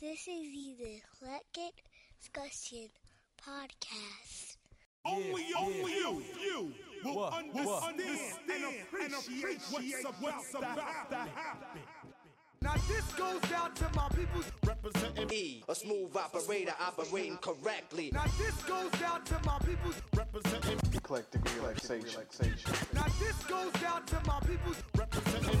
This is the Eclectic Discussion Podcast. Only, only you, you will What? understand, What? and appreciate, what's about, to happen. Now this goes out to my people. Representing, E, a smooth operator operating correctly. Now this goes out to my people. representing, eclectic relaxation. Now this goes out to my people. representing.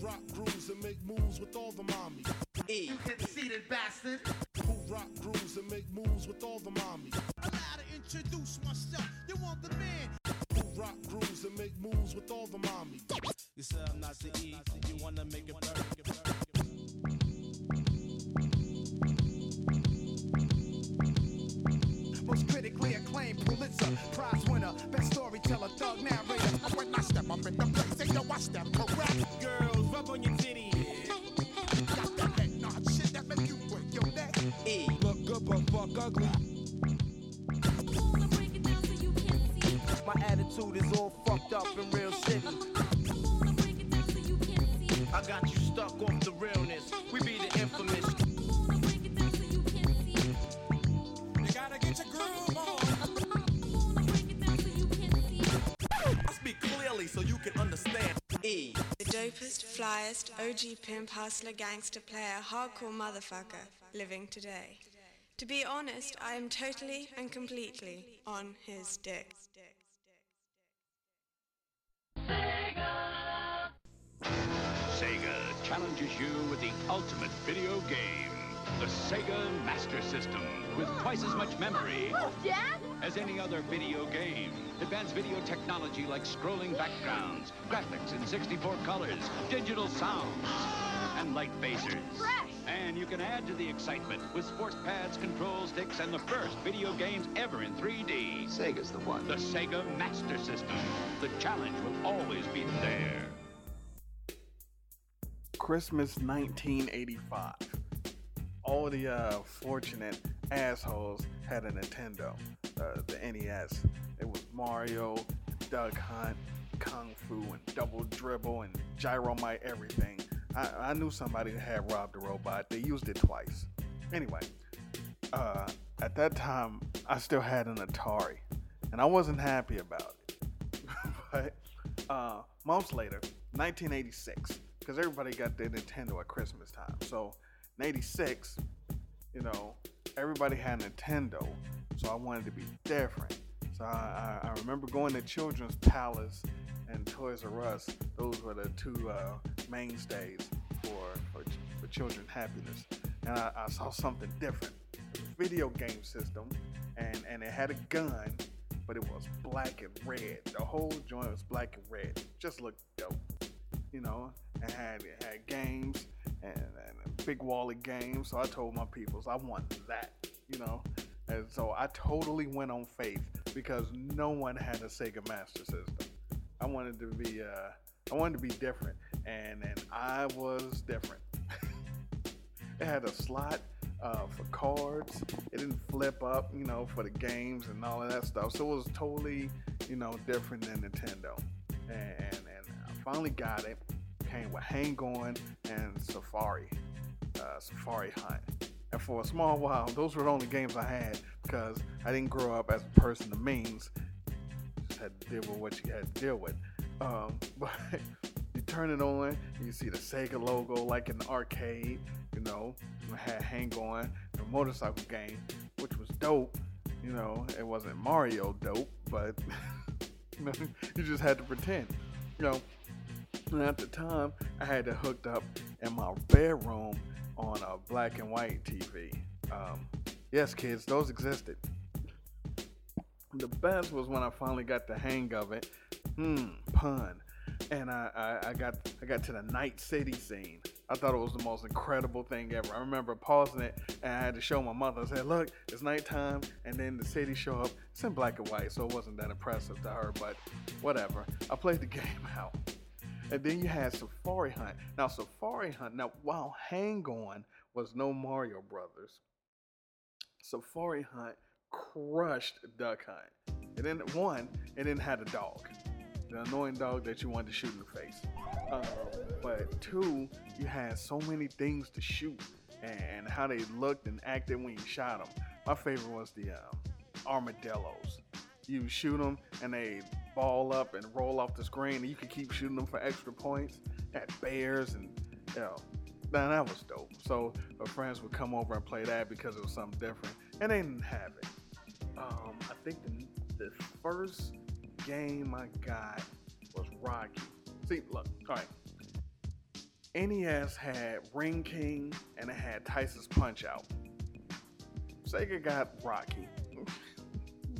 Rock grooves and make moves with all the mommies. E, Conceited bastard. Who rock grooves and make moves with all the mommies. Allow to introduce myself. You want the man. Who rock grooves and make moves with all the mommies. You said I'm not the E, you wanna make it burn. Most critically acclaimed Pulitzer Prize winner, best storyteller, thug narrator. When I step up in the place, they know I step correct. Girls, rub on your titties. Got that head nod shit that make you break your neck. E, Look good but fuck ugly. My attitude is all fucked up in real city. I got you stuck off the realness. We be the infamous. You gotta get your groove on. I speak clearly so you can understand. E, The dopest, flyest, OG pimp, hustler, gangster player, hardcore motherfucker living today. To be honest, I am totally and completely on his dick. Challenges you with the ultimate video game. The Sega Master System, with twice as much memory as any other video game. Advanced video technology like scrolling backgrounds, graphics in 64 colors, digital sounds, and light phasers. And you can add to the excitement with sports pads, control sticks, and the first video games ever in 3D. Sega's the one. The Sega Master System. The challenge will always be there. Christmas 1985. All the uh, fortunate assholes had a Nintendo, uh, the NES. It was Mario, Duck Hunt, Kung Fu, and Double Dribble, and Gyromite, everything. I, I knew somebody that had robbed the robot. They used it twice. Anyway, uh, at that time, I still had an Atari, and I wasn't happy about it. but uh, months later, 1986, because everybody got their Nintendo at Christmas time. So in '86, you know, everybody had Nintendo, so I wanted to be different. So I, I, I remember going to Children's Palace and Toys R Us. Those were the two uh, mainstays for, for for children happiness. And I, I saw something different. Video game system, and and it had a gun, but it was black and red. The whole joint was black and red. Just looked dope. You know, it had had games and, and big wally games. So I told my peoples I want that. You know, and so I totally went on faith because no one had a Sega Master System. I wanted to be uh, I wanted to be different, and and I was different. it had a slot uh, for cards. It didn't flip up, you know, for the games and all of that stuff. So it was totally, you know, different than Nintendo. And and, and I finally got it. Came with Hang On and Safari, uh, Safari Hunt. And for a small while, those were the only games I had because I didn't grow up as a person of means. Just had to deal with what you had to deal with. Um, but you turn it on, and you see the Sega logo like in the arcade. You know, I had Hang On, the motorcycle game, which was dope. You know, it wasn't Mario dope, but you just had to pretend. You know, and at the time, I had it hooked up in my bedroom on a black and white TV. Um, yes, kids, those existed. The best was when I finally got the hang of it. Hmm, pun. And I, I, I got I got to the night city scene. I thought it was the most incredible thing ever. I remember pausing it and I had to show my mother. I said, "Look, it's nighttime," and then the city show up. It's in black and white, so it wasn't that impressive to her. But whatever. I played the game out. And then you had Safari Hunt. Now Safari Hunt. Now while Hang On was no Mario Brothers, Safari Hunt crushed Duck Hunt. And then one. and then had a dog, the annoying dog that you wanted to shoot in the face. Um, but two, you had so many things to shoot and how they looked and acted when you shot them. My favorite was the um, armadillos. You shoot them and they ball up and roll off the screen, and you can keep shooting them for extra points. Had bears and you know, man, that was dope. So my friends would come over and play that because it was something different, and they didn't have it. Um, I think the, the first game I got was Rocky. See, look, all right. NES had Ring King and it had Tyson's Punch Out. Sega got Rocky.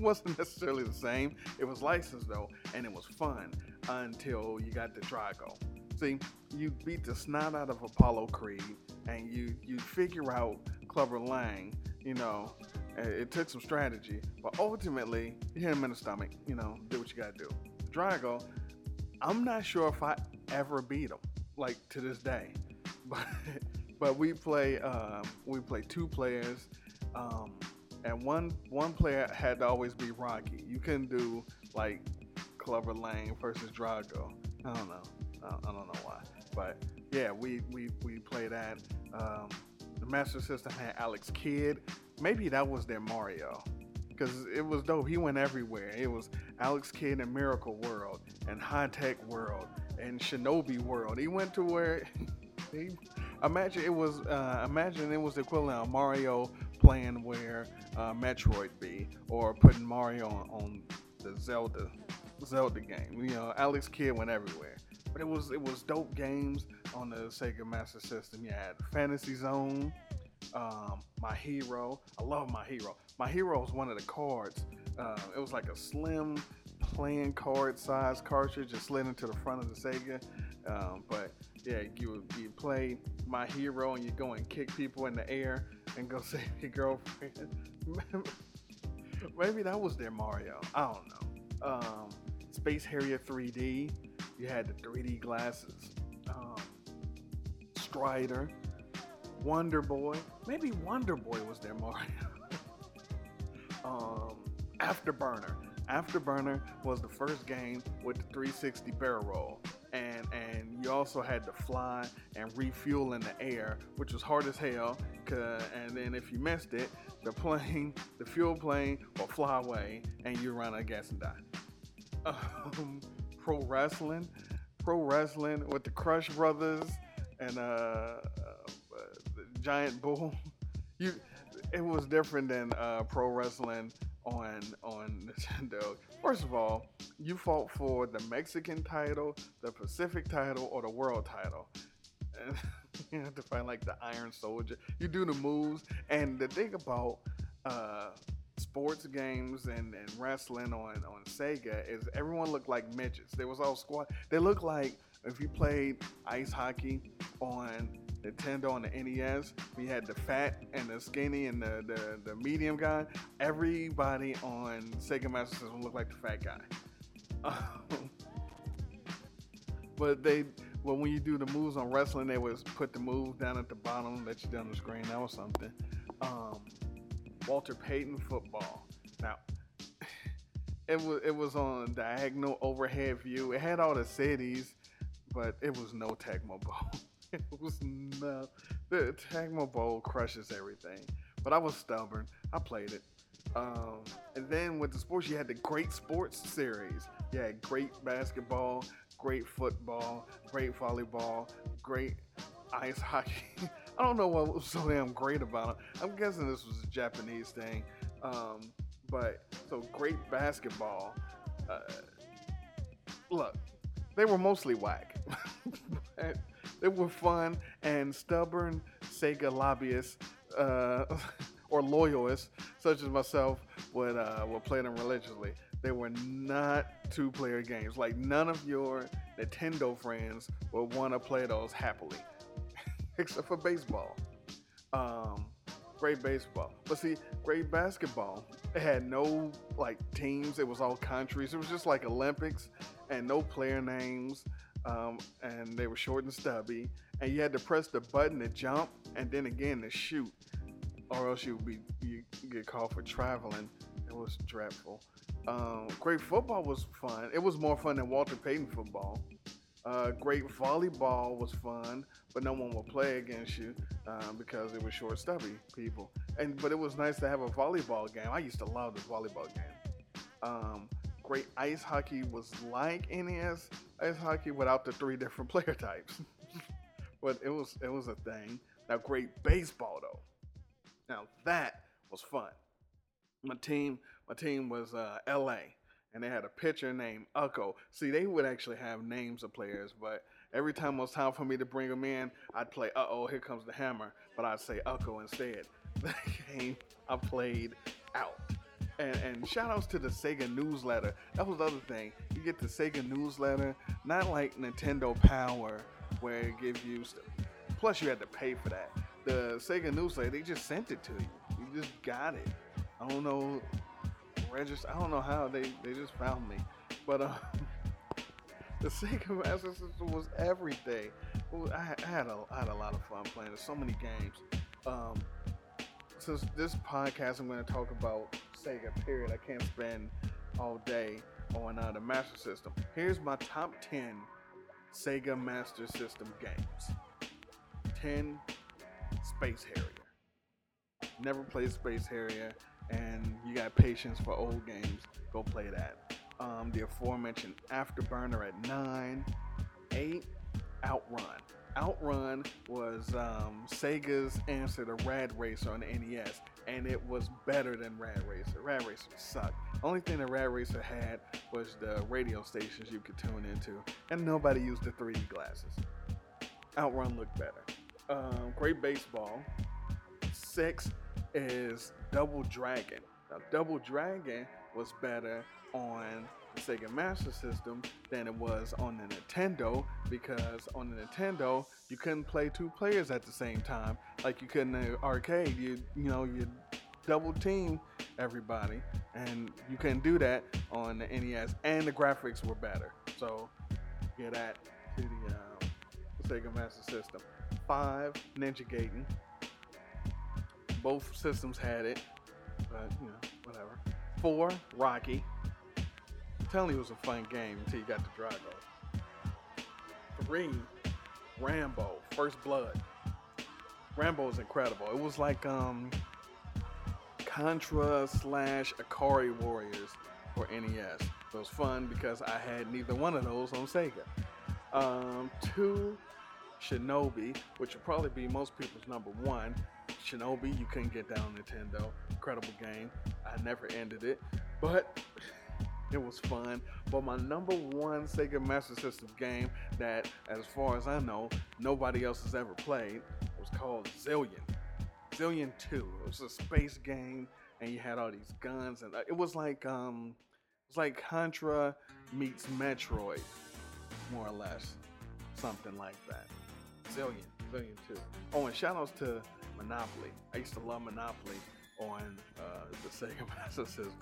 Wasn't necessarily the same. It was licensed though, and it was fun until you got the Drago. See, you beat the snot out of Apollo Creed, and you you figure out Clubber Lang. You know, it took some strategy, but ultimately you hit him in the stomach. You know, do what you gotta do. Drago, I'm not sure if I ever beat him, like to this day, but but we play um, we play two players. Um, and one one player had to always be Rocky. You couldn't do like Clubber Lang versus Drago. I don't know. I don't, know why, but yeah, we we we play that. Um, the Master System had Alex Kidd. Maybe that was their Mario, because it was dope. He went everywhere. It was Alex Kidd in Miracle World and High Tech World and Shinobi World. He went to where he imagine it was uh, imagine it was the equivalent of Mario playing where uh, Metroid be or putting Mario on, on, the Zelda Zelda game. You know, Alex Kidd went everywhere. But it was it was dope games on the Sega Master System. You had Fantasy Zone, um, My Hero. I love My Hero. My Hero was one of the cards. Uh, it was like a slim playing card size cartridge that slid into the front of the Sega. Um, but yeah, you would you play My Hero and you go and kick people in the air and go save your girlfriend. Maybe that was their Mario. I don't know. Um, Space Harrier 3D. You had the 3D glasses. Um, Strider. Wonder Boy. Maybe Wonder Boy was their Mario. um, Afterburner. Afterburner was the first game with the 360 barrel roll. And, and you also had to fly and refuel in the air, which was hard as hell. And then if you missed it, the plane, the fuel plane, will fly away, and you run out of gas and die. Um, pro wrestling, pro wrestling with the Crush Brothers and uh, uh, Giant Bull. You, it was different than uh, pro wrestling on on Nintendo. First of all, you fought for the Mexican title, the Pacific title, or the world title. And you have to find like the Iron Soldier. You do the moves, and the thing about uh, sports games and, and wrestling on on Sega is everyone looked like midgets. They was all squad. They looked like if you played ice hockey on Nintendo and the NES, we had the fat and the skinny and the, the, the medium guy. Everybody on Sega Master System looked like the fat guy. But they, well, when you do the moves on wrestling, they was put the move down at the bottom, let you down the screen. That was something. Um, Walter Payton football. Now, it was it was on diagonal overhead view. It had all the cities, but it was no Tecmo Bowl. it was no the Tecmo Bowl crushes everything. But I was stubborn. I played it. Um, and then with the sports, you had the great sports series. You had great basketball, great football, great volleyball, great ice hockey. I don't know what was so damn great about it. I'm guessing this was a Japanese thing. Um, but so great basketball. Uh, look, they were mostly whack. they were fun and stubborn Sega lobbyists uh, or loyalists, such as myself, would uh, would play them religiously. They were not two-player games. Like none of your Nintendo friends would want to play those happily except for baseball. Um, great baseball. But see, great basketball. It had no like teams. It was all countries. It was just like Olympics and no player names. Um, and they were short and stubby. And you had to press the button to jump and then again to shoot. or else you would be you get called for traveling. It was dreadful. Um, great football was fun. It was more fun than Walter Payton football. Uh, great volleyball was fun, but no one will play against you um, because it was short, stubby people. And but it was nice to have a volleyball game. I used to love the volleyball game. Um, great ice hockey was like NES ice hockey without the three different player types. but it was it was a thing. Now great baseball though. Now that was fun. My team my team was uh, L.A. and they had a pitcher named Ucko. See, they would actually have names of players, but every time it was time for me to bring them in, I'd play Uh oh, here comes the hammer, but I'd say Ucko instead. That game I played out. And, and shout outs to the Sega newsletter. That was the other thing. You get the Sega newsletter, not like Nintendo Power, where it gives you stuff. Plus, you had to pay for that. The Sega newsletter, they just sent it to you. You just got it. I don't know, register. I don't know how they they just found me, but uh, the Sega Master System was everything. I, I had a I had a lot of fun playing. There's so many games. Um, since this podcast, I'm going to talk about Sega. Period. I can't spend all day on uh, the Master System. Here's my top ten Sega Master System games. Ten Space Harrier. Never played Space Harrier, and you got patience for old games. Go play that. Um, the aforementioned Afterburner at nine, eight, Outrun. Outrun was um, Sega's answer to Rad Racer on the NES, and it was better than Rad Racer. Rad Racer sucked. Only thing that Rad Racer had was the radio stations you could tune into, and nobody used the 3D glasses. Outrun looked better. Um, great baseball. Six is Double Dragon. Now, Double Dragon was better on Sega Master System than it was on the Nintendo because on the Nintendo you couldn't play two players at the same time like you could in the arcade. You you know you double team everybody, and you couldn't do that on the NES. And the graphics were better, so get that to the uh, Sega Master System. Five Ninja Gaiden. Both systems had it, but you know whatever. Four Rocky telling you it was a fun game until you got to Drago. Three, Rambo, First Blood. Rambo is incredible. It was like um Contra slash Ikari Warriors for NES. It was fun because I had neither one of those on Sega. Um, two, Shinobi, which would probably be most people's number one. Shinobi, you couldn't get that on Nintendo. Incredible game. I never ended it, but it was fun. But my number one Sega Master System game that, as far as I know, nobody else has ever played was called Zillion. Zillion 2. It was a space game, and you had all these guns, and uh, it was like um, it was like Contra meets Metroid, more or less, something like that. Zillion, Zillion 2. Oh, and shout outs to Monopoly. I used to love Monopoly on uh, the Sega Master System.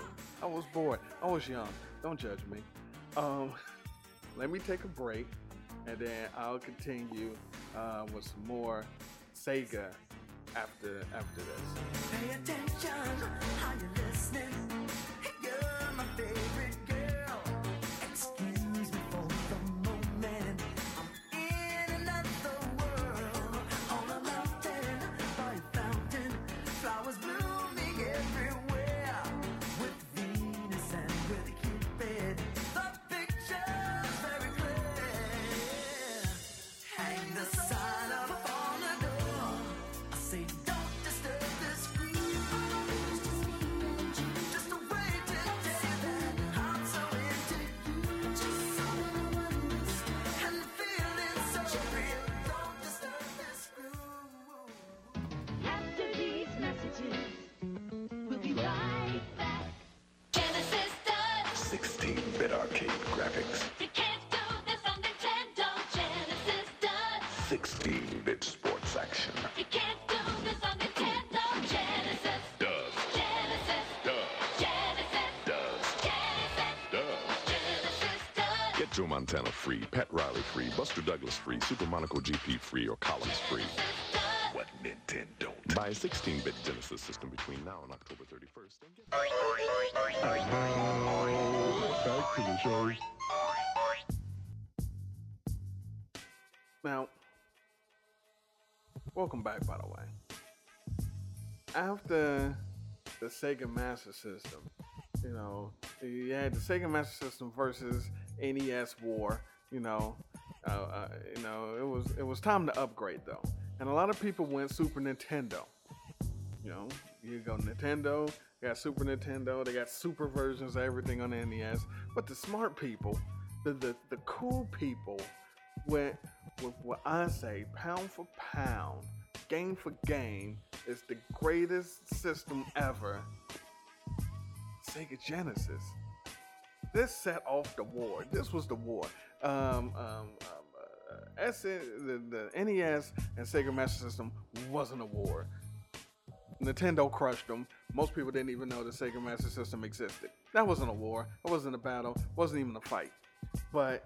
I was bored. I was young. Don't judge me. Um, let me take a break, and then I'll continue uh, with some more Sega after after this. Montana free, Pat Riley free, Buster Douglas free, Super Monaco GP free, or Collins free. what Nintendo Buy a 16-bit Genesis system between now and October 31st. and get- Back to the show. Now, welcome back, by the way. After the Sega Master System, you know, you had the Sega Master System versus NES War. You know, uh, uh, you know, it was it was time to upgrade though, and a lot of people went Super Nintendo. You know, you go Nintendo, got Super Nintendo, they got super versions of everything on NES. But the smart people, the the, the cool people, went with what I say, pound for pound, game for game, is the greatest system ever. Sega Genesis. This set off the war. This was the war. Um, um, um, uh, SN, the, the NES and Sega Master System wasn't a war. Nintendo crushed them. Most people didn't even know the Sega Master System existed. That wasn't a war. It wasn't a battle. It wasn't even a fight. But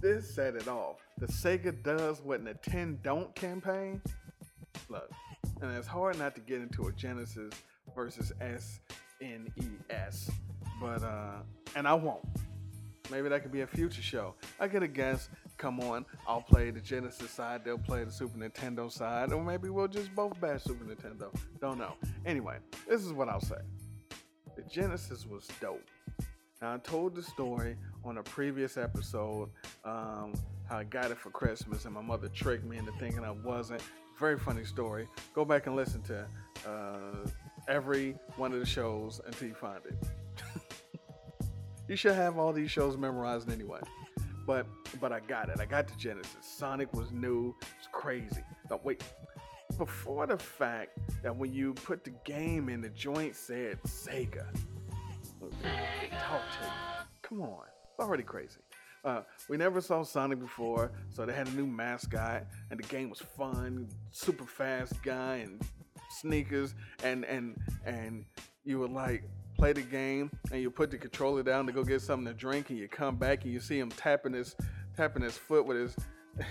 this set it off. The Sega does what Nintendo don't campaign. Look, and it's hard not to get into a Genesis versus SNES, but uh, and I won't. Maybe that could be a future show. I get a guess. Come on, I'll play the Genesis side. They'll play the Super Nintendo side, or maybe we'll just both bash Super Nintendo. Don't know. Anyway, this is what I'll say. The Genesis was dope. Now, I told the story on a previous episode um, how I got it for Christmas and my mother tricked me into thinking I wasn't. Very funny story. Go back and listen to uh, every one of the shows until you find it. you should have all these shows memorized anyway. But but I got it. I got the Genesis. Sonic was new. It's crazy. No, wait. Before the fact that when you put the game in, the joint said Sega. Talk to me. Come on. It's already crazy. Uh, we never saw Sonic before, so they had a new mascot, and the game was fun. Super fast guy and sneakers, and and and you would like play the game, and you put the controller down to go get something to drink, and you come back and you see him tapping his tapping his foot with his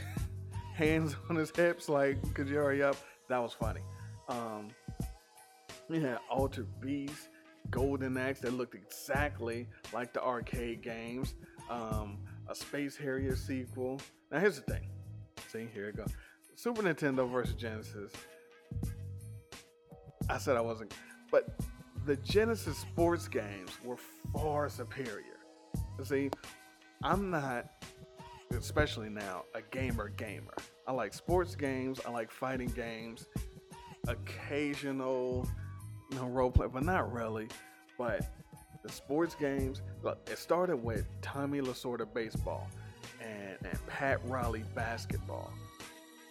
hands on his hips, like, could you hurry up? That was funny. Um, we had Altered Beast, Golden Axe that looked exactly like the arcade games. Um, a Space Harrier sequel. Now here's the thing. See, here it goes. Super Nintendo versus Genesis. I said I wasn't, but the Genesis sports games were far superior. See, I'm not, especially now, a gamer gamer. I like sports games. I like fighting games. Occasional, you know, role play, but not really. But the sports games, look, it started with Tommy Lasorda baseball and, and Pat Riley basketball.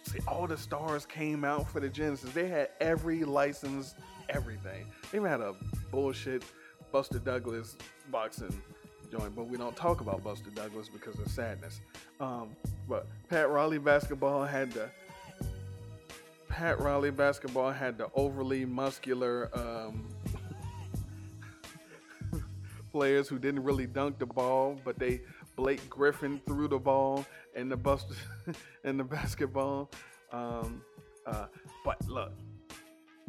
See, all the stars came out for the Genesis. They had every license, everything. They even had a bullshit Buster Douglas boxing joint, but we don't talk about Buster Douglas because of sadness. Um, but Pat Riley basketball had the Pat Riley basketball had the overly muscular um, players who didn't really dunk the ball, but they Blake Griffin threw the ball and the bust in the basketball. Um, uh, but look,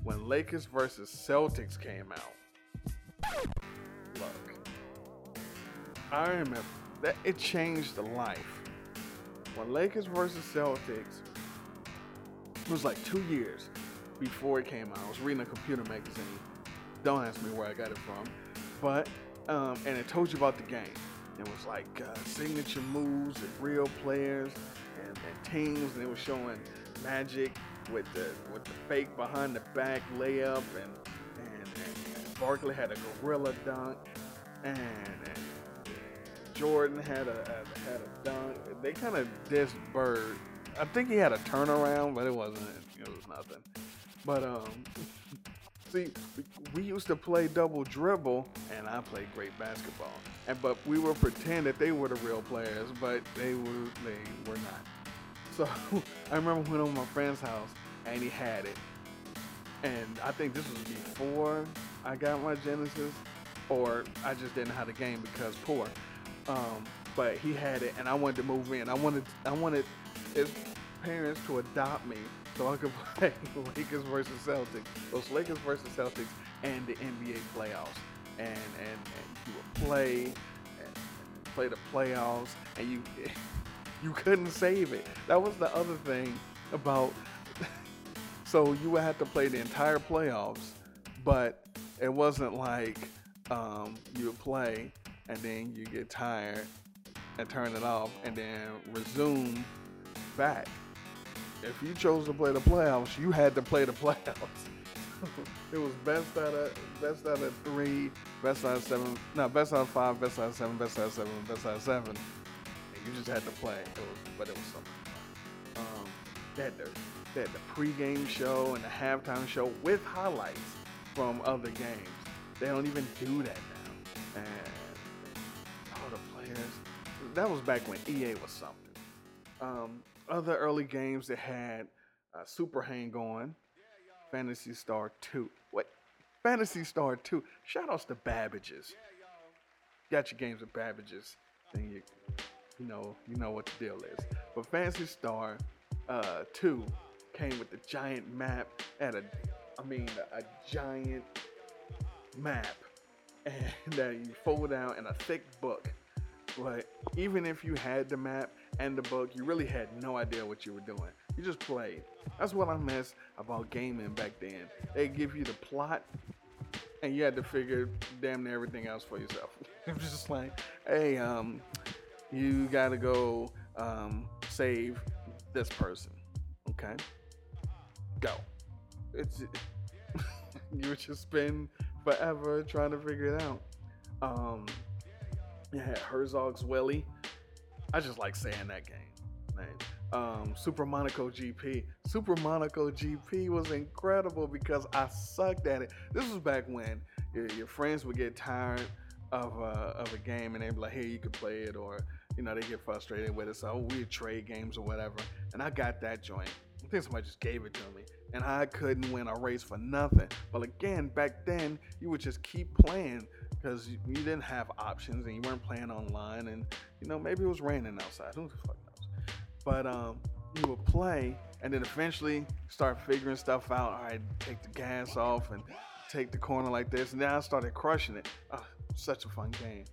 when Lakers versus Celtics came out, look, I remember that it changed the life. When Lakers versus Celtics it was like two years before it came out. I was reading a computer magazine. Don't ask me where I got it from, but um, and it told you about the game. It was like uh, signature moves and real players and, and teams, and it was showing Magic with the with the fake behind the back layup, and and, and, Barkley had a gorilla dunk, and, and Jordan had a, a had a dunk. They kind of dissed Bird. I think he had a turnaround, but it wasn't. It was nothing. But um, see, we, used to play double dribble, and I played great basketball. And but we would pretend that they were the real players, but they were they were not. So I remember went over my friend's house, and he had it. And I think this was before I got my Genesis, or I just didn't have the game because poor. Um, but he had it, and I wanted to move in. I wanted, I wanted. It, parents to adopt me so I could play Lakers versus Celtics, those Lakers versus Celtics, and the NBA playoffs. And and, and you would play and, play the playoffs, and you you couldn't save it. That was the other thing about. so you would have to play the entire playoffs, but it wasn't like um, you would play and then you get tired and turn it off and then resume back. If you chose to play the playoffs, you had to play the playoffs. it was best out of best out of three, best out of seven, no, best out of five, best out of seven, best out of seven, best out of seven. And you just had to play. It was, but it was something. Um, they had the they had the pregame show and the halftime show with highlights from other games. They don't even do that now. And all the players. That was back when EA was something. Um, other early games that had uh, Super Hang on, Phantasy Star 2. What? Phantasy Star 2. Shout outs to Babbage's. Got your games with Babbage's, then you, you know, you know what the deal is. But Phantasy Star uh, 2 came with the giant map at a, I mean, a, giant map and that you fold out in a thick book. But even if you had the map and the book, you really had no idea what you were doing. You just played. That's what I miss about gaming back then. They give you the plot, and you had to figure damn near everything else for yourself. it was just like, hey, um, you gotta go um, save this person. Okay, go. It's you would just spend forever trying to figure it out. Um, yeah, Herzog Zwei. I just like saying that game name. Um, Super Monaco GP. Super Monaco GP was incredible because I sucked at it. This was back when your, your friends would get tired of a, of a game and they'd be like, "Hey, you can play it," or you know they get frustrated with it. So we'd trade games or whatever. And I got that joint. I think somebody just gave it to me, and I couldn't win a race for nothing. But again, back then you would just keep playing because you, you didn't have options and you weren't playing online, and you know maybe it was raining outside. Who the fuck knows? But um, you would play and then eventually start figuring stuff out. All right, take the gas off and take the corner like this, and then I started crushing it. Ah, such a fun game.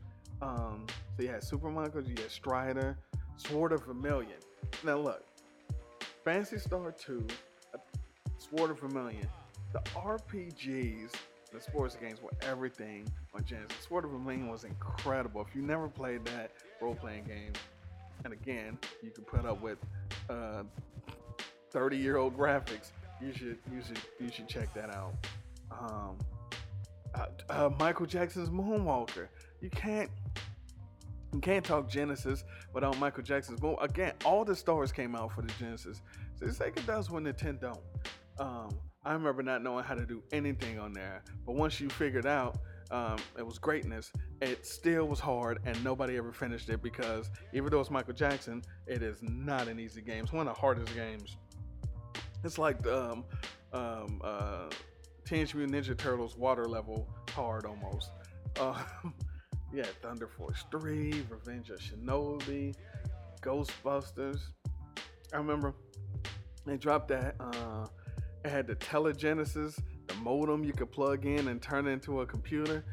Um, so you had Super Monaco, you had Strider, Sword of Vermilion. Now look, Phantasy Star 2, uh, Sword of Vermilion, the RPGs, the sports games were everything on Genesis. Sword of Vermilion was incredible. If you never played that role-playing game, and again, you can put up with uh, 30-year-old graphics. You should, you should, you should check that out. Um, uh, uh, Michael Jackson's Moonwalker. You can't you can't talk Genesis without Michael Jackson's Moon. Again, all the stars came out for the Genesis. So Sega does when the Nintendo don't. Um, I remember not knowing how to do anything on there, but once you figured out um, it was greatness, it still was hard, and nobody ever finished it because even though it's Michael Jackson, it is not an easy game. It's one of the hardest games. It's like um, um, uh, Teenage Mutant Ninja Turtles water level hard almost. Uh, yeah, Thunder Force 3, Revenge of Shinobi, Ghostbusters. I remember they dropped that. Uh, it had the telegenesis, the modem you could plug in and turn into a computer.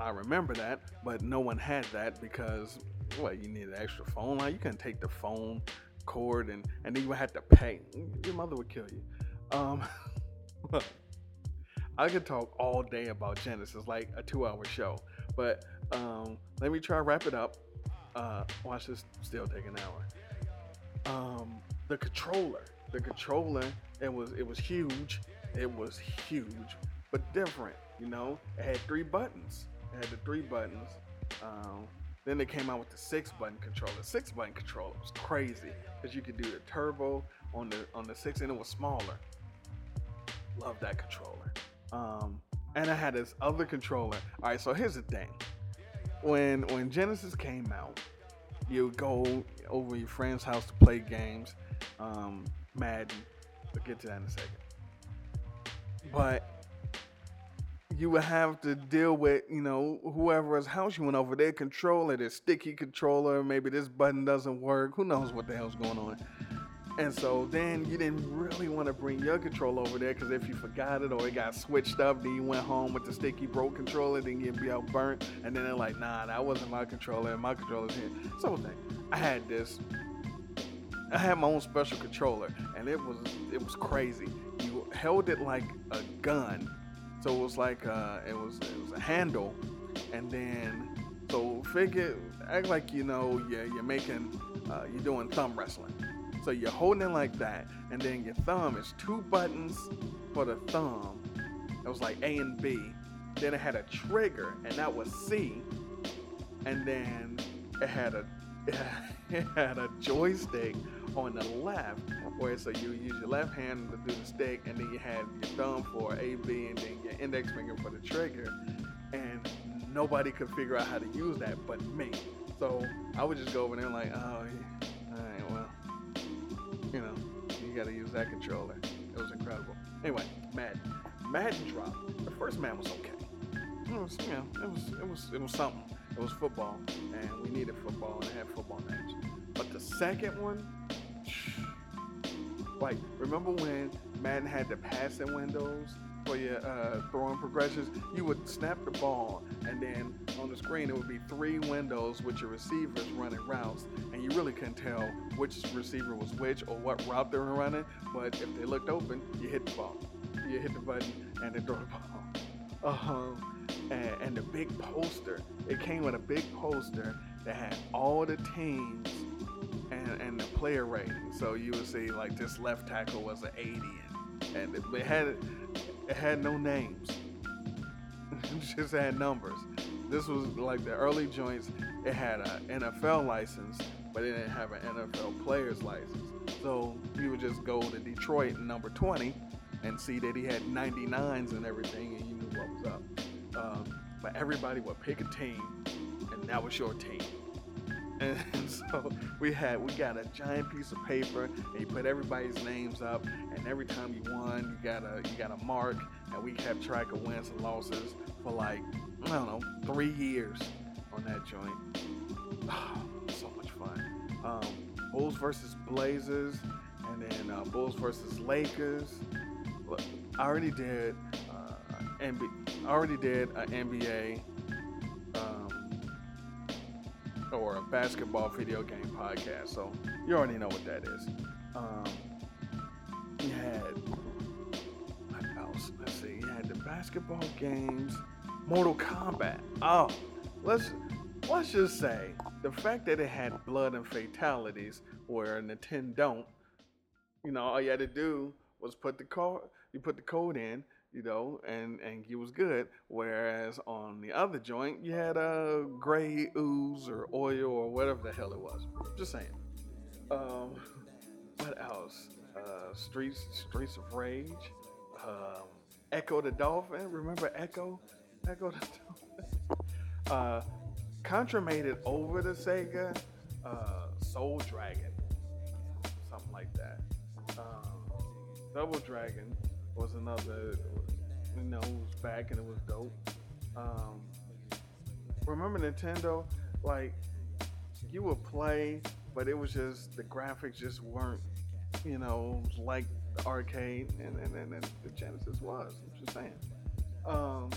I remember that, but no one had that because well, you need an extra phone line. You couldn't take the phone cord and and then you would have to pay. Your mother would kill you. Um, I could talk all day about Genesis, like a two-hour show. But um, let me try to wrap it up. Uh, watch this still take an hour. Um, the controller, the controller, it was it was huge. It was huge, but different. You know, it had three buttons. It had the three buttons. Um, then they came out with the six button controller. Six button controller was crazy because you could do the turbo on the on the six, and it was smaller. Love that controller. Um, and I had this other controller. All right, so here's the thing: when when Genesis came out, you go over your friend's house to play games, um, Madden. We'll get to that in a second. But you would have to deal with, you know, whoever's house you went over, their controller, their sticky controller, maybe this button doesn't work. Who knows what the hell's going on? And so then you didn't really want to bring your controller over there because if you forgot it or it got switched up, then you went home with the sticky broke controller, then you'd be out burnt. And then they're like, nah, that wasn't my controller. My controller's here. So I had this. I had my own special controller, and it was it was crazy. You held it like a gun, so it was like uh, it was it was a handle, and then so figure act like you know you're, you're making uh, you're doing thumb wrestling. So you're holding it like that, and then your thumb is two buttons for the thumb. It was like A and B. Then it had a trigger, and that was C. And then it had a had a joystick on the left, where so you use your left hand to do the stick, and then you had your thumb for A, B, and then your index finger for the trigger. And nobody could figure out how to use that but me. So I would just go over there and like, oh, all right, well, you know, you got to use that controller. It was incredible. Anyway, Madden. Madden dropped. The first Madden was okay. It was, you know, it was, it was, it was something. It was football, and we needed football, and it had football names. But the second one, like, remember when Madden had the passing windows for your uh, throwing progressions? You would snap the ball, and then on the screen it would be three windows with your receivers running routes, and you really couldn't tell which receiver was which or what route they were running. But if they looked open, you hit the ball. You hit the button, and they throw the ball. Um, and, and the big poster, it came with a big poster that had all the teams and, and the player rating. So you would see like this left tackle was an 80, and, it, it had it had no names. it just had numbers. This was like the early joints. It had an NFL license, but it didn't have an NFL player's license. So you would just go to Detroit number 20 and see that he had 99s and everything, and you but everybody would pick a team, and that was your team. And so we had we got a giant piece of paper and you put everybody's names up and every time you won you got a you got a mark and we kept track of wins and losses for like I don't know three years on that joint. so much fun. Um, Bulls versus Blazers and then uh, Bulls versus Lakers. Look, I already did NBA, I already did an NBA um, or a basketball video game podcast, so you already know what that is. Um, you had what else? Let's see. You had the basketball games, Mortal Kombat. Oh, let's let's just say the fact that it had blood and fatalities, where Nintendo don't. You know, all you had to do was put the code. You put the code in, you know, and and you was good. Whereas on the other joint, you had a uh, gray ooze or oil or whatever the hell it was. Just saying. Um, what else? Uh, Streets Streets of Rage. Um, Ecco the Dolphin. Remember Ecco? Ecco the Dolphin. Uh, Contra made it over to Sega. Uh, Soul Dragon, something like that. Um, Double Dragon was another, you know, it was back and it was dope. Um, remember Nintendo? Like, you would play, but it was just, the graphics just weren't, you know, like the arcade and, and, and, and the Genesis was. I'm just saying. Um,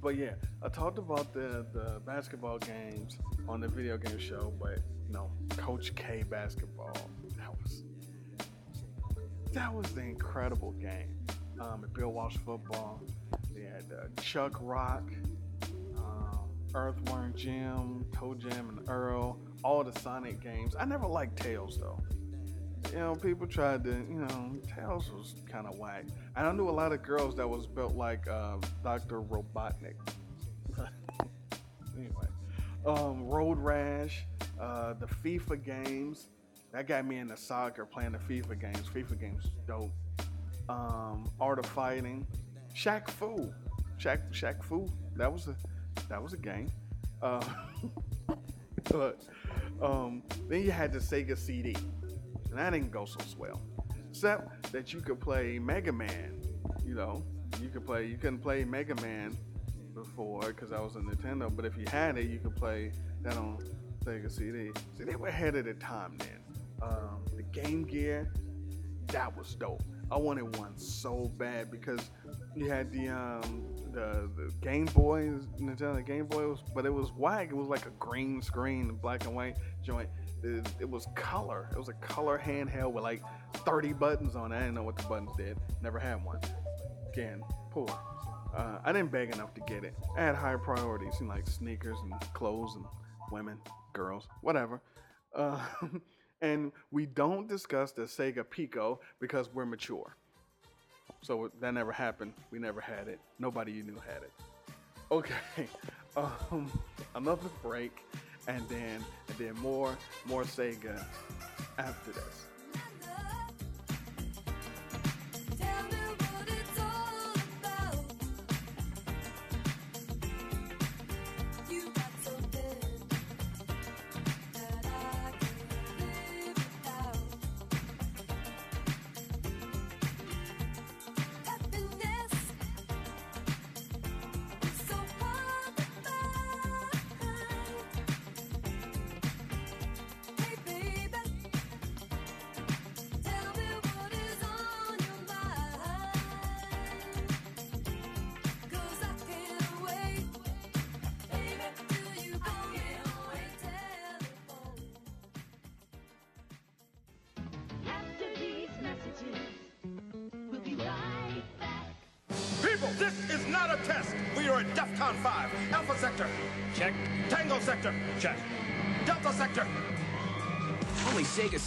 but yeah, I talked about the, the basketball games on the video game show, but you know, Coach K basketball, that was that was the incredible game. Um, Bill Walsh football. They had uh, Chuck Rock, um, Earthworm Jim, ToeJam and Earl, all the Sonic games. I never liked Tails though. You know, people tried to, you know, Tails was kind of whack. And I knew a lot of girls that was built like uh, Dr. Robotnik. anyway, um, Road Rash, uh, the FIFA games. That got me into soccer playing the FIFA games. FIFA games dope. Um, Art of Fighting, Shaq Fu, Shaq Shaq Fu. That was a that was a game. Uh, but um, then you had the Sega CD, and that didn't go so swell. Except that you could play Mega Man. You know, you could play. You couldn't play Mega Man before because that was a Nintendo. But if you had it, you could play that on Sega CD. See, they were ahead of the time then. Um, the Game Gear, that was dope. I wanted one so bad because you had the um the, the Game Boy, Nintendo Game Boy, was, but it was whack. It was like a green screen, black and white joint. It, it was color. It was a color handheld with like 30 buttons on it. I didn't know what the buttons did. Never had one. Again, poor. Uh, I didn't beg enough to get it. I had higher priorities, like sneakers and clothes and women, girls, whatever. Uh, and we don't discuss the Sega Pico because we're mature. So that never happened. We never had it. Nobody you knew had it. Okay, um, another break, and then and then more more Sega after this.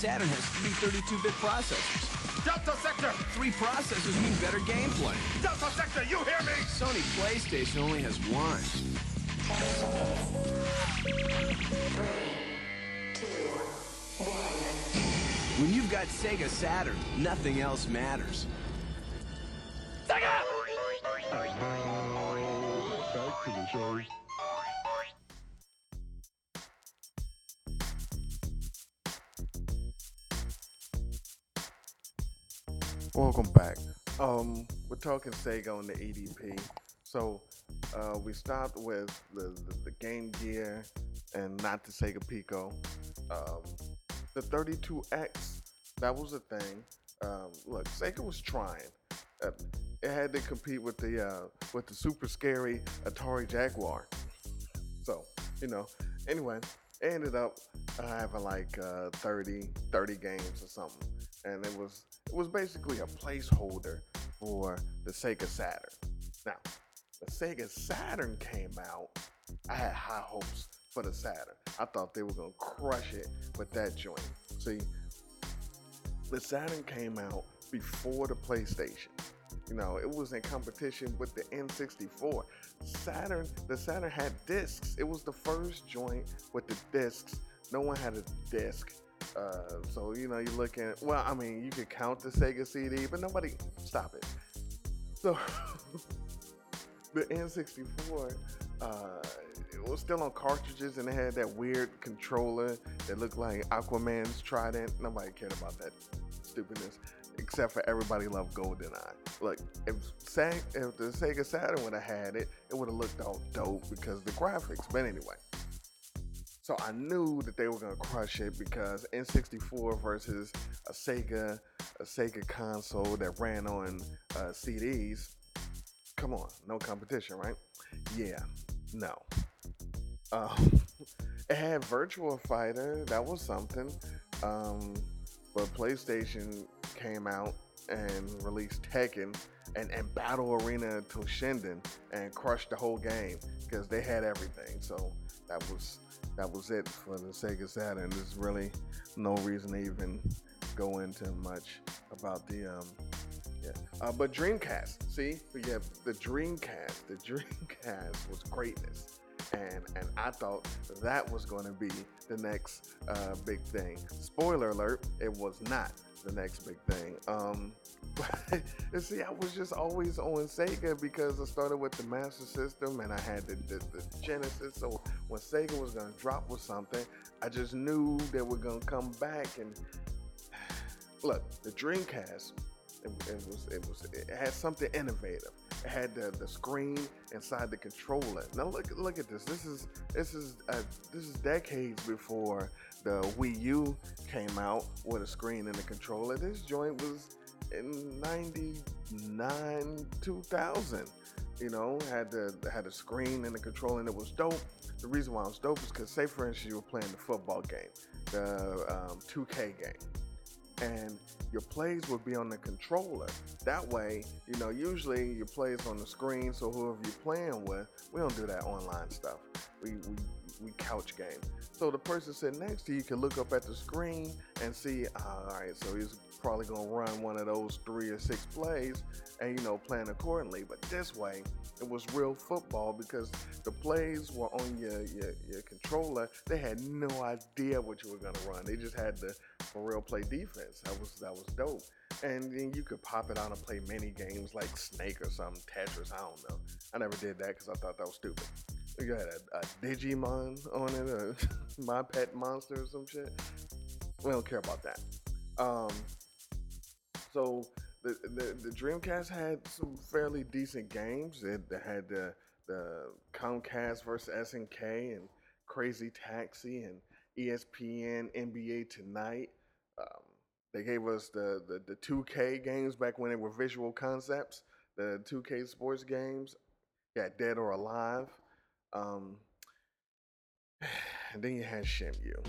Saturn has three 32-bit processors. Delta Sector. Three processors mean better gameplay. Delta Sector, you hear me? Sony PlayStation only has one. When you've got Sega Saturn, nothing else matters. Back to the show. Welcome back. Um, we're talking Sega on the EDP. So uh, we stopped with the, the, the Game Gear and not the Sega Pico. Um, the 32X, that was a thing. Um, look, Sega was trying. Uh, it had to compete with the uh, with the super scary Atari Jaguar. So you know. Anyway, ended up uh, having like uh, 30 30 games or something, and it was it was basically a placeholder for the Sega Saturn. Now, the Sega Saturn came out. I had high hopes for the Saturn. I thought they were gonna crush it with that joint. See, the Saturn came out before the PlayStation. You know, it was in competition with the N64. Saturn, the Saturn had discs. It was the first joint with the discs. No one had a disc. Uh, so you know, you're looking. Well, I mean, you could count the Sega CD, but nobody stop it. So the N64, uh, it was still on cartridges, and it had that weird controller that looked like Aquaman's trident. Nobody cared about that stupidness, except for everybody loved GoldenEye. Look, if, if the Sega Saturn would have had it, it would have looked all dope because the graphics. But anyway, so I knew that they were gonna crush it because N64 versus a Sega, a Sega console that ran on uh, CDs. Come on, no competition, right? Yeah, no. Um, it had Virtual Fighter, that was something. Um, but PlayStation came out and released Tekken and, and Battle Arena Toshinden and crushed the whole game because they had everything. So that was that was it for the Sega Saturn. There's really no reason to even go into much about the um yeah. Uh, but Dreamcast, see, yeah, the Dreamcast, the Dreamcast was greatness, and and I thought that was going to be the next uh, big thing. Spoiler alert: it was not the next big thing. Um, but you see, I was just always on Sega because I started with the Master System and I had the, the, the Genesis. So when Sega was going to drop with something, I just knew they were going to come back and look. The Dreamcast, it, it was it was it had something innovative. Had the, the screen inside the controller. Now look look at this. This is this is uh, this is decades before the Wii U came out with a screen and a controller. This joint was in 99 2000 you know had the had a screen and the controller and it was dope the reason why it was dope is because say for instance you were playing the football game the um, 2k game and your plays would be on the controller. That way you know usually your plays on the screen so whoever you're playing with we don't do that online stuff. We we, we couch game so the person sitting next to you can look up at the screen and see all right so he's probably to run one of those three or six plays and you know plan accordingly. But this way it was real football because the plays were on your your, your controller. They had no idea what you were to run. They just had to for real play defense. That was that was dope. And then you could pop it out and play mini games like snake or something tetris i don't know. I never did that because i thought that was stupid you had a, a digimon on it or my pet monster or some shit we don't care about that um so the, the the Dreamcast had some fairly decent games. It had the the Capcom versus SNK and Crazy Taxi and ESPN NBA Tonight. Um, they gave us the, the the 2K games back when they were visual concepts. The 2K sports games. Yeah, Dead or Alive. Um, and then you had Shenmue.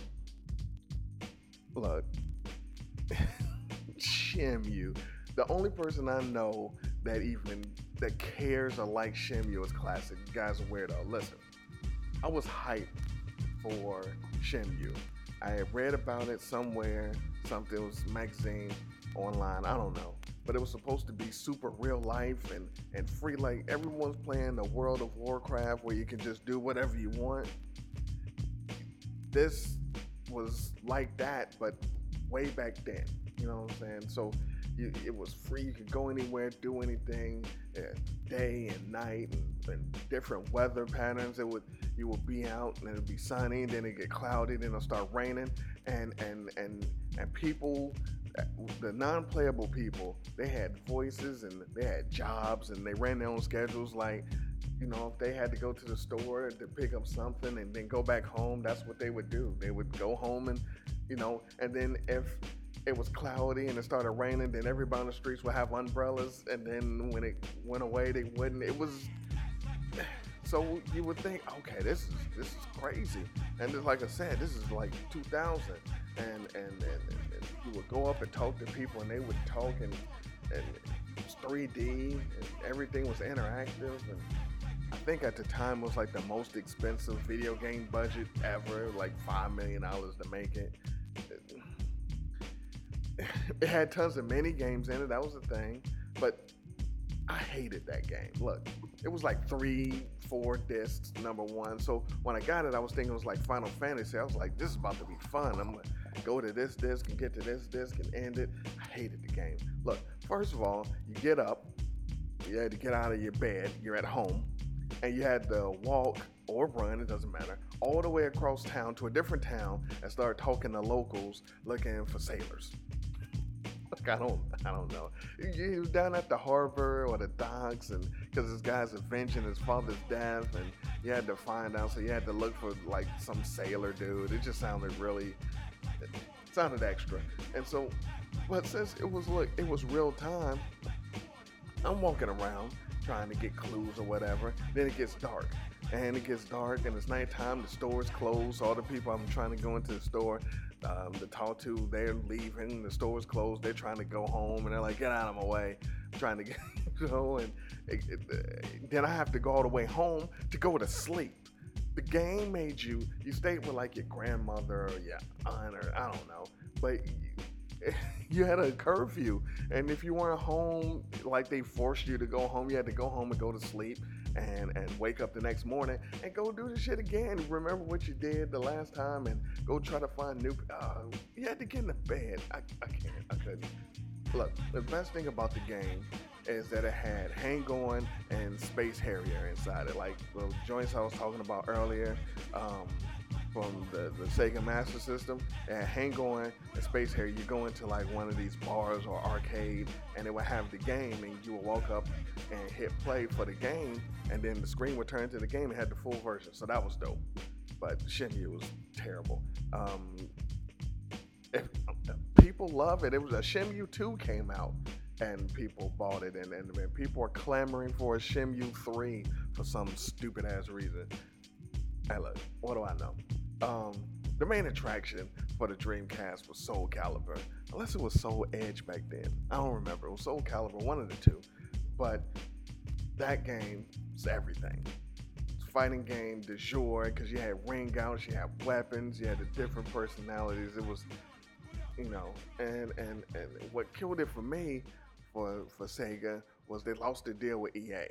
Look, Shenmue. The only person I know that even that cares or likes Shenmue is classic. You guys are weirdo. Listen, I was hyped for Shenmue. I had read about it somewhere, something was magazine online. I don't know, but it was supposed to be super real life and and free. Like everyone's playing the World of Warcraft where you can just do whatever you want. This was like that, but way back then. You know what I'm saying? So you, it was free. You could go anywhere, do anything, uh, day and night, and, and different weather patterns. It would you would be out and it'd be sunny, and then it get cloudy, then it'll start raining, and and and and people, the non-playable people, they had voices and they had jobs and they ran their own schedules. Like you know, if they had to go to the store to pick up something and then go back home, that's what they would do. They would go home and, you know, and then if it was cloudy and it started raining, then everybody on the streets would have umbrellas. And then when it went away, they wouldn't. It was so you would think, okay, this is this is crazy. And like I said, this is like 2000, and and and, and, and you would go up and talk to people, and they would talk and and it was 3D, and everything was interactive, and I think at the time it was like the most expensive video game budget ever, like five million dollars to make it. It had tons of mini games in it. That was the thing, but I hated that game. Look, it was like three, four discs, number one. So when I got it, I was thinking it was like Final Fantasy. I was like, this is about to be fun. I'm gonna go to this disc and get to this disc and end it. I hated the game. Look, first of all, you get up, you had to get out of your bed, you're at home, and you had to walk or run, it doesn't matter, all the way across town to a different town and start talking to locals looking for sailors. Like I don't, I don't know. Was down at the harbor or the docks, and because this guy's avenging his father's death, and you had to find out, so you had to look for like some sailor dude. It just sounded really, sounded extra. And so, but since it was look, it was real time. I'm walking around trying to get clues or whatever. Then it gets dark. And it gets dark and it's nighttime. The store is closed. All the people I'm trying to go into the store um, to talk to, they're leaving. The store is closed. They're trying to go home and they're like, get out of my way. I'm trying to get, you know, and it, it, then I have to go all the way home to go to sleep. The game made you, you stayed with like your grandmother or your aunt or I don't know, but you had a curfew. And if you weren't home like they forced you to go home. You had to go home and go to sleep and and wake up the next morning and go do the shit again. Remember what you did the last time and go try to find new uh, you had to get in the bed. I, I can't i couldn't. Look the best thing about the game is that it had hang on and space harrier inside it like the joints i was talking about earlier um, from the, the Sega Master System and Hang On and Space Harrier, you go into like one of these bars or arcade and it would have the game and you would walk up and hit play for the game, and then the screen would turn to the game and had the full version. So that was dope. But Shenmue was terrible. Um, if, people love it. It was a Shenmue 2 came out and people bought it and, and, and people are clamoring for a Shenmue 3 for some stupid ass reason. Hey look, what do I know? Um, the main attraction for the Dreamcast was Soul Calibur. Unless it was Soul Edge back then. I don't remember. It was Soul Calibur, one of the two. But that game was everything. It's fighting game de jour because you had ring outs, you had weapons, you had the different personalities. It was you know, and and and what killed it for me for for Sega was they lost the deal with EA.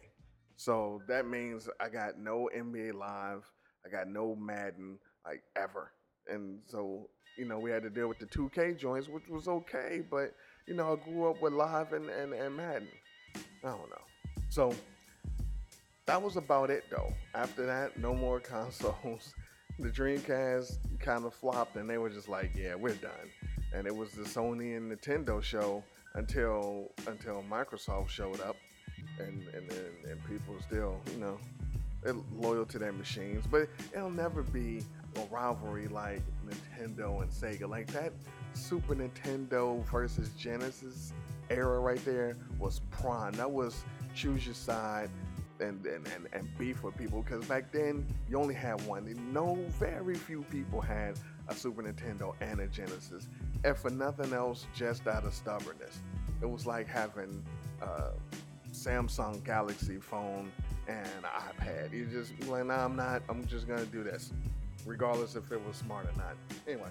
So that means I got no NBA Live, I got no Madden like ever. And so, you know, we had to deal with the 2K joints, which was okay, but you know, I grew up with Live and, and, and Madden. I don't know. So that was about it though. After that, no more consoles. The Dreamcast kind of flopped and they were just like, yeah, we're done and it was the Sony and Nintendo show until until Microsoft showed up, and and and, and people still you know loyal to their machines, but it'll never be a rivalry like Nintendo and Sega. Like that Super Nintendo versus Genesis era right there was prime. That was choose your side and, and, and, and beef with people because back then you only had one. No, very few people had a Super Nintendo and a Genesis and for nothing else, just out of stubbornness. It was like having a Samsung Galaxy phone and an iPad. You just like, nah, I'm not. I'm just gonna do this, regardless if it was smart or not. Anyway,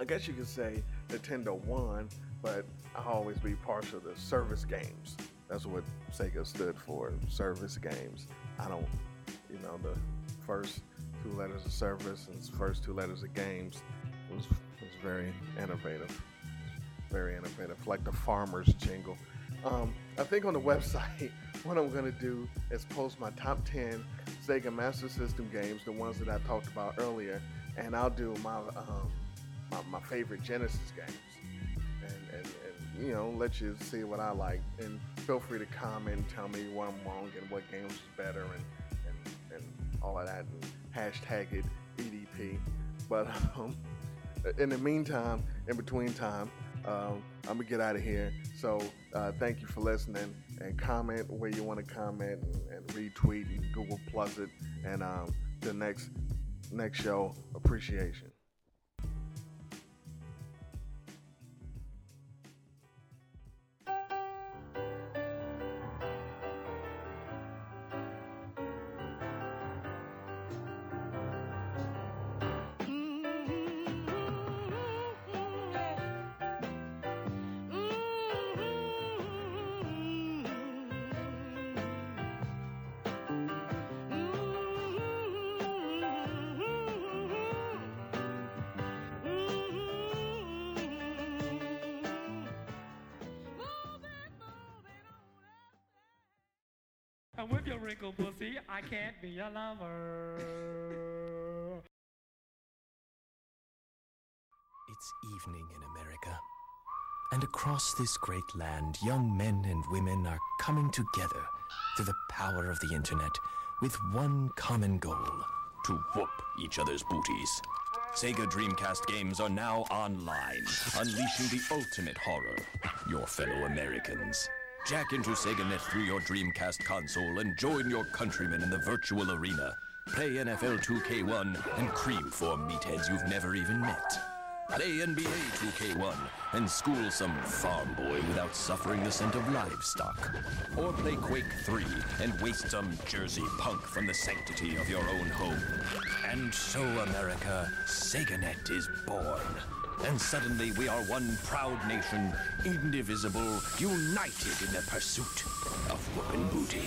I guess you could say Nintendo won, but I'll always be partial to service games. That's what Sega stood for, service games. I don't, you know, the first two letters of service and first two letters of games was was very innovative. Very innovative, like the farmer's jingle. Um, I think on the website, what I'm going to do is post my top 10 Sega Master System games, the ones that I talked about earlier, and I'll do my um, my, my, favorite Genesis games, and, and, and, you know let you see what I like, and feel free to comment tell me what I'm wrong and what games is better, and and, and all of that, and hashtag it EDP. But um, in the meantime, in between time, um, I'm gonna get out of here. So uh, thank you for listening and comment where you want to comment and, and, retweet and Google Plus it. And um, the next next show, appreciation. With your wrinkled pussy, I can't be your lover. It's evening in America. And across this great land, young men and women are coming together through the power of the internet with one common goal to whoop each other's booties. Sega Dreamcast games are now online, unleashing the ultimate horror, your fellow Americans. Jack into SegaNet through your Dreamcast console and join your countrymen in the virtual arena. Play NFL 2K1 and cream for meatheads you've never even met. Play NBA 2K1 and school some farm boy without suffering the scent of livestock. Or play Quake 3 and waste some Jersey punk from the sanctity of your own home. And so, America, SegaNet is born. And suddenly we are one proud nation, indivisible, united in the pursuit of woman booty.